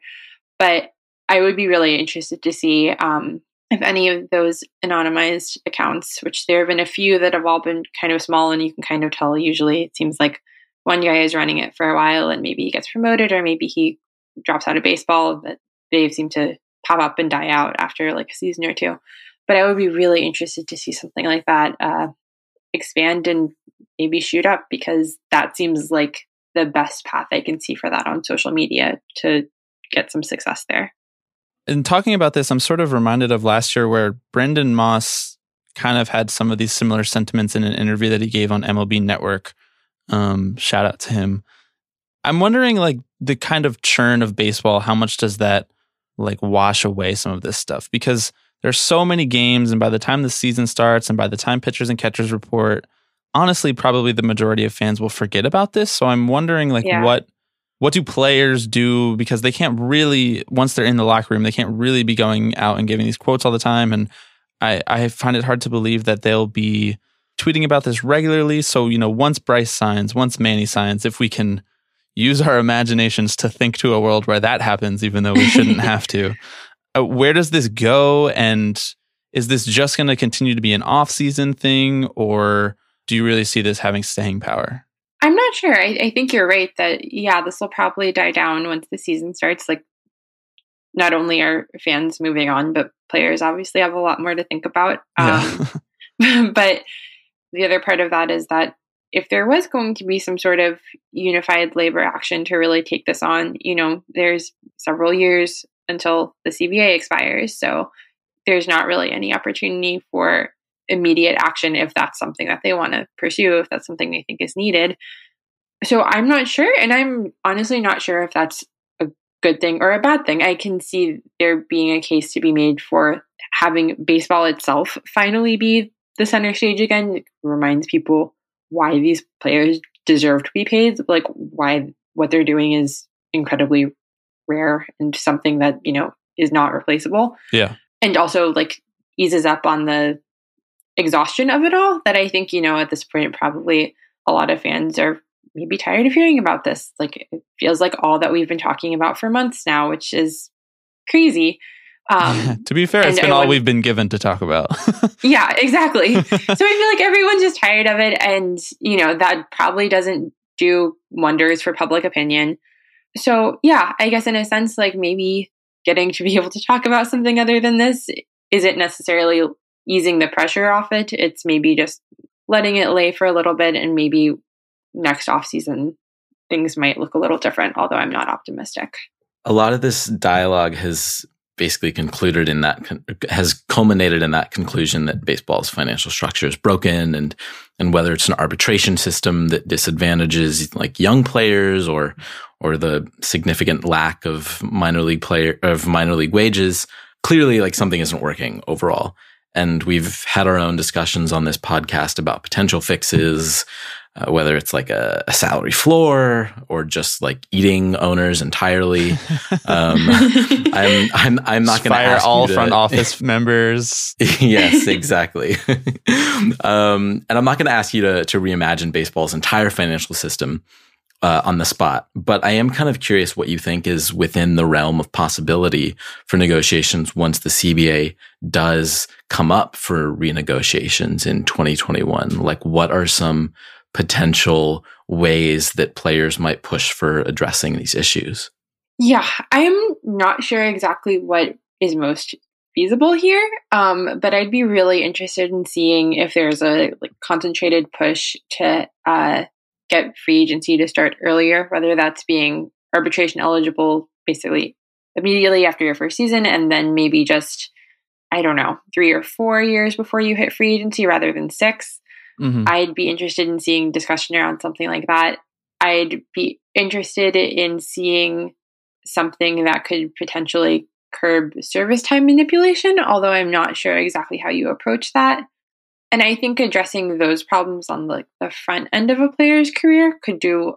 But I would be really interested to see um, if any of those anonymized accounts, which there have been a few that have all been kind of small, and you can kind of tell usually it seems like one guy is running it for a while and maybe he gets promoted or maybe he drops out of baseball, but they seem to pop up and die out after like a season or two. But I would be really interested to see something like that uh, expand and maybe shoot up because that seems like the best path I can see for that on social media to get some success there in talking about this, I'm sort of reminded of last year where Brandon Moss kind of had some of these similar sentiments in an interview that he gave on MLB Network. Um, shout out to him. I'm wondering, like, the kind of churn of baseball, how much does that like wash away some of this stuff? Because there's so many games, and by the time the season starts, and by the time pitchers and catchers report, honestly, probably the majority of fans will forget about this. So I'm wondering, like, yeah. what what do players do? Because they can't really once they're in the locker room they can't really be going out and giving these quotes all the time. And i i find it hard to believe that they'll be tweeting about this regularly. So you know once bryce signs once manny signs if we can use our imaginations to think to a world where that happens even though we shouldn't have to uh, where does this go? And is this just going to continue to be an off-season thing or do you really see this having staying power I'm not sure. I, I think you're right that yeah, this will probably die down once the season starts. Like, not only are fans moving on, but players obviously have a lot more to think about. Yeah. Um, but the other part of that is that if there was going to be some sort of unified labor action to really take this on, you know, there's several years until the CBA expires. So there's not really any opportunity for immediate action if that's something that they want to pursue, if that's something they think is needed. So I'm not sure. And I'm honestly not sure if that's a good thing or a bad thing. I can see there being a case to be made for having baseball itself finally be the center stage again. It reminds people why these players deserve to be paid, like why what they're doing is incredibly rare and something that, you know, is not replaceable. Yeah. And also like eases up on the exhaustion of it all that I think, you know, at this point probably a lot of fans are maybe tired of hearing about this. Like it feels like all that we've been talking about for months now, which is crazy. Um, to be fair, it's been all we've been given to talk about. yeah, exactly. so I feel like everyone's just tired of it. And, you know, that probably doesn't do wonders for public opinion. So, yeah, I guess in a sense, like maybe getting to be able to talk about something other than this isn't necessarily easing the pressure off it. It's maybe just letting it lay for a little bit and maybe next off season things might look a little different, although I'm not optimistic. A lot of this dialogue has basically concluded in that has culminated in that conclusion that baseball's financial structure is broken and and whether it's an arbitration system that disadvantages like young players or or the significant lack of minor league player of minor league wages clearly like something isn't working overall and we've had our own discussions on this podcast about potential fixes uh, whether it's like a, a, salary floor or just like eating owners entirely. Um, I'm, I'm, I'm not going to fire all to, front office members. yes, exactly. um, and I'm not going to ask you to, to reimagine baseball's entire financial system. Uh, on the spot, but I am kind of curious what you think is within the realm of possibility for negotiations once the CBA does come up for renegotiations in 2021. Like, what are some potential ways that players might push for addressing these issues? Yeah, I'm not sure exactly what is most feasible here, um, but I'd be really interested in seeing if there's a like, concentrated push to uh, get free agency to start earlier, whether that's being arbitration eligible basically immediately after your first season, and then maybe just I don't know three or four years before you hit free agency rather than six. Mm-hmm. I'd be interested in seeing discussion around something like that. I'd be interested in seeing something that could potentially curb service time manipulation, although I'm not sure exactly how you approach that. And I think addressing those problems on the, the front end of a player's career could do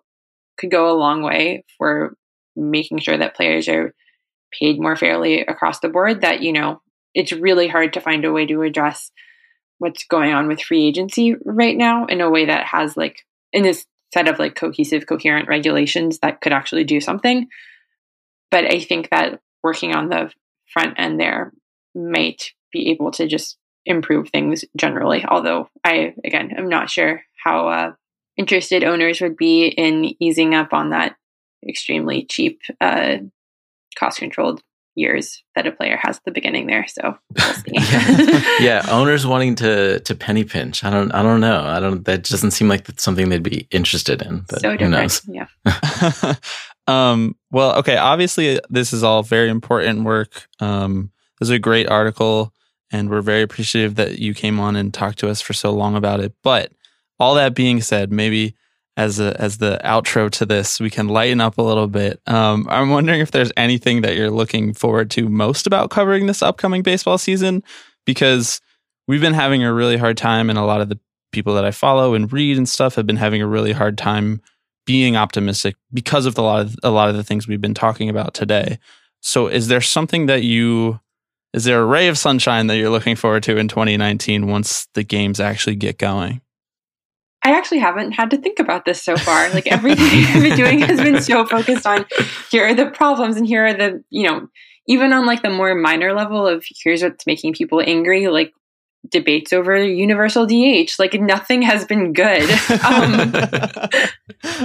could go a long way for making sure that players are paid more fairly across the board. That you know, it's really hard to find a way to address what's going on with free agency right now in a way that has like in this set of like cohesive coherent regulations that could actually do something but i think that working on the front end there might be able to just improve things generally although i again I'm not sure how uh, interested owners would be in easing up on that extremely cheap uh, cost controlled years that a player has at the beginning there. So we'll yeah. yeah, owners wanting to to penny pinch. I don't I don't know. I don't that doesn't seem like that's something they'd be interested in. But so different. Yeah. um well, okay, obviously this is all very important work. Um this is a great article and we're very appreciative that you came on and talked to us for so long about it. But all that being said, maybe as a as the outro to this, we can lighten up a little bit. Um, I'm wondering if there's anything that you're looking forward to most about covering this upcoming baseball season, because we've been having a really hard time, and a lot of the people that I follow and read and stuff have been having a really hard time being optimistic because of the lot of a lot of the things we've been talking about today. So, is there something that you is there a ray of sunshine that you're looking forward to in 2019 once the games actually get going? I actually haven't had to think about this so far. Like everything I've been doing has been so focused on here are the problems and here are the, you know, even on like the more minor level of here's what's making people angry, like debates over universal DH. Like nothing has been good. Um,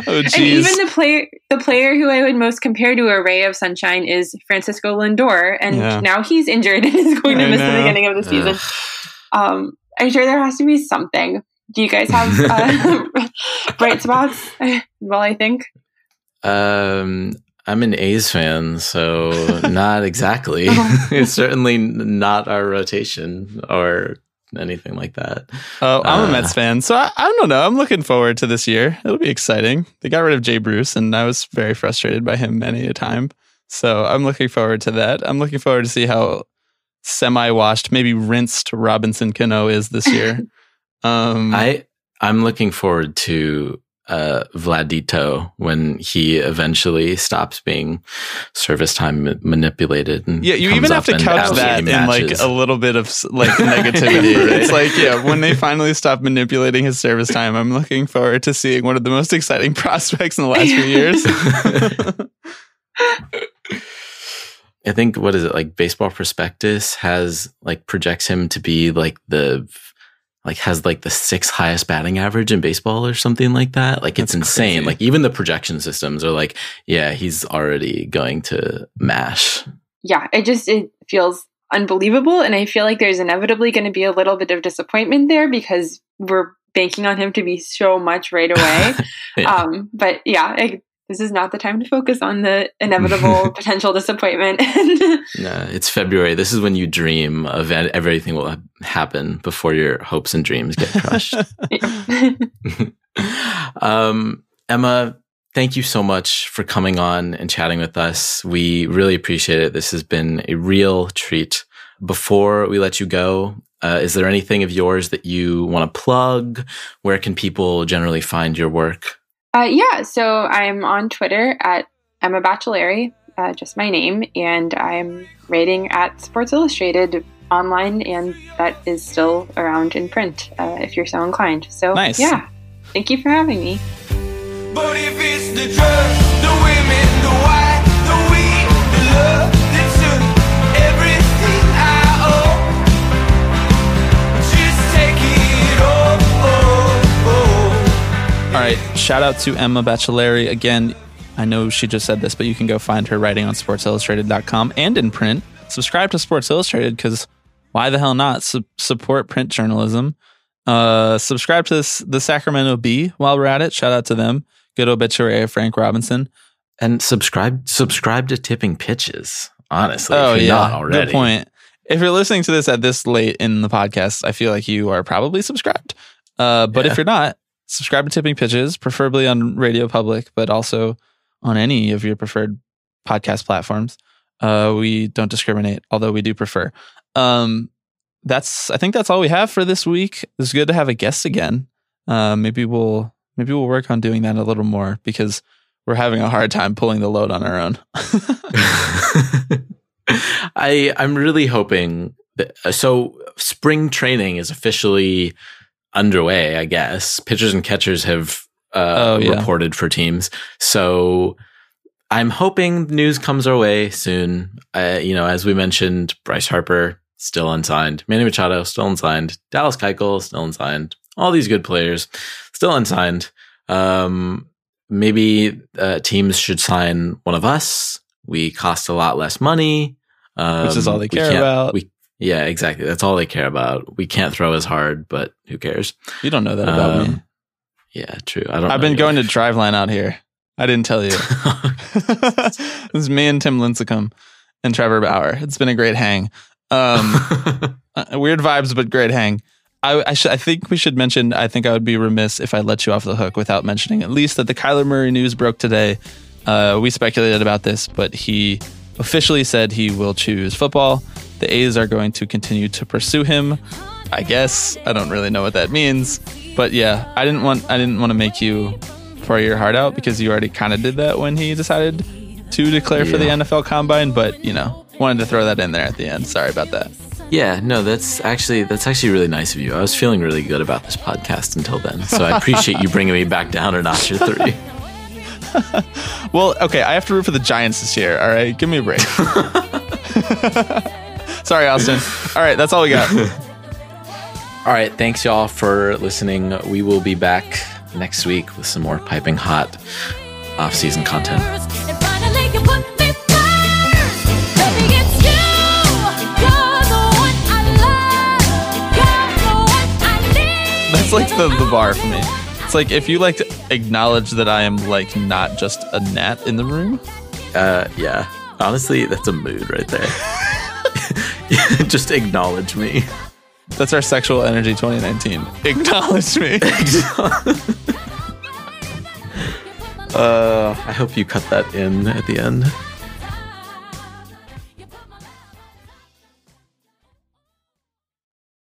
oh, and even the player, the player who I would most compare to a ray of sunshine is Francisco Lindor, and yeah. now he's injured and is going to I miss know. the beginning of the season. Um, I'm sure there has to be something. Do you guys have uh, bright spots? well, I think. Um, I'm an A's fan, so not exactly. It's certainly not our rotation or anything like that. Oh, I'm uh, a Mets fan, so I, I, don't know. I'm looking forward to this year. It'll be exciting. They got rid of Jay Bruce, and I was very frustrated by him many a time. So I'm looking forward to that. I'm looking forward to see how semi-washed, maybe rinsed Robinson Cano is this year. Um, I I'm looking forward to uh, Vladito when he eventually stops being service time manipulated. And yeah, you even have to couch that in like a little bit of like negativity. Right. It's like, yeah, when they finally stop manipulating his service time, I'm looking forward to seeing one of the most exciting prospects in the last few years. I think what is it like? Baseball Prospectus has like projects him to be like the like has like the sixth highest batting average in baseball or something like that. Like it's That's insane. crazy. Like even the projection systems are like, yeah, he's already going to mash. yeah, it just it feels unbelievable, and I feel like there's inevitably going to be a little bit of disappointment there because we're banking on him to be so much right away. Yeah. um, but yeah, I, this is not the time to focus on the inevitable potential disappointment. No, it's February. This is when you dream of everything will happen before your hopes and dreams get crushed. um, Emma, thank you so much for coming on and chatting with us. We really appreciate it. This has been a real treat. Before we let you go, uh, is there anything of yours that you want to plug? Where can people generally find your work? Uh, yeah, so I'm on Twitter at Emma Baccellieri, uh, just my name, and I'm writing at Sports Illustrated online, and that is still around in print uh, if you're so inclined. So, Nice. yeah, thank you for having me. But if it's the drugs, the women, the wine, the weed, the love that took everything I owe, just take it all. Oh, oh. All right. Shout out to Emma Baccellieri. Again, I know she just said this, but you can go find her writing on sportsillustrated.com and in print. Subscribe to Sports Illustrated because why the hell not? Su- support print journalism. Uh, subscribe to this, the Sacramento Bee while we're at it. Shout out to them. Good obituary of Frank Robinson. And subscribe subscribe to Tipping Pitches. Honestly, oh, if you're yeah. not already. Good point. If you're listening to this at this late in the podcast, I feel like you are probably subscribed. Uh, but Yeah. if you're not, subscribe to Tipping Pitches, preferably on Radio Public, but also on any of your preferred podcast platforms. Uh, we don't discriminate, although we do prefer. Um, that's I think that's all we have for this week. It's good to have a guest again. Uh, maybe we'll maybe we'll work on doing that a little more because we're having a hard time pulling the load on our own. I I'm really hoping that so spring training is officially underway. I guess pitchers and catchers have uh, Oh, yeah. reported for teams, so I'm hoping news comes our way soon. Uh, you know, as we mentioned, Bryce Harper still unsigned, Manny Machado still unsigned, Dallas Keuchel still unsigned, all these good players still unsigned. Um, maybe uh, teams should sign one of us. We cost a lot less money, um, Which is all they care about. We, yeah, exactly. That's all they care about. We can't throw as hard, but who cares? you don't know that about me. Um, Yeah, true. I don't. I've been going to Driveline out here. I didn't tell you. this is me and Tim Lincecum and Trevor Bauer. It's been a great hang. Um, uh, weird vibes, but great hang. I, I, sh- I think we should mention. I think I would be remiss if I let you off the hook without mentioning at least that the Kyler Murray news broke today. Uh, we speculated about this, but he officially said he will choose football. The A's are going to continue to pursue him. I guess I don't really know what that means, but yeah, I didn't want I didn't want to make you pour your heart out because you already kind of did that when he decided to declare for the NFL Combine. But you know, wanted to throw that in there at the end. Sorry about that. Yeah, no, that's actually that's actually really nice of you. I was feeling really good about this podcast until then, so I appreciate you bringing me back down a notch or three. Well, okay, I have to root for the Giants this year. All right, give me a break. Sorry, Austin. All right, that's all we got. All right, thanks y'all for listening. We will be back next week with some more piping hot off-season content. And finally you put me first. Baby, it's you. You're the one I love. You're the one I need. That's like the, the bar for me. It's like if you like to acknowledge that I am like not just a gnat in the room. Uh, yeah, honestly, that's a mood right there. Just acknowledge me. That's our sexual energy 2019. Acknowledge me. Uh, I hope you cut that in at the end.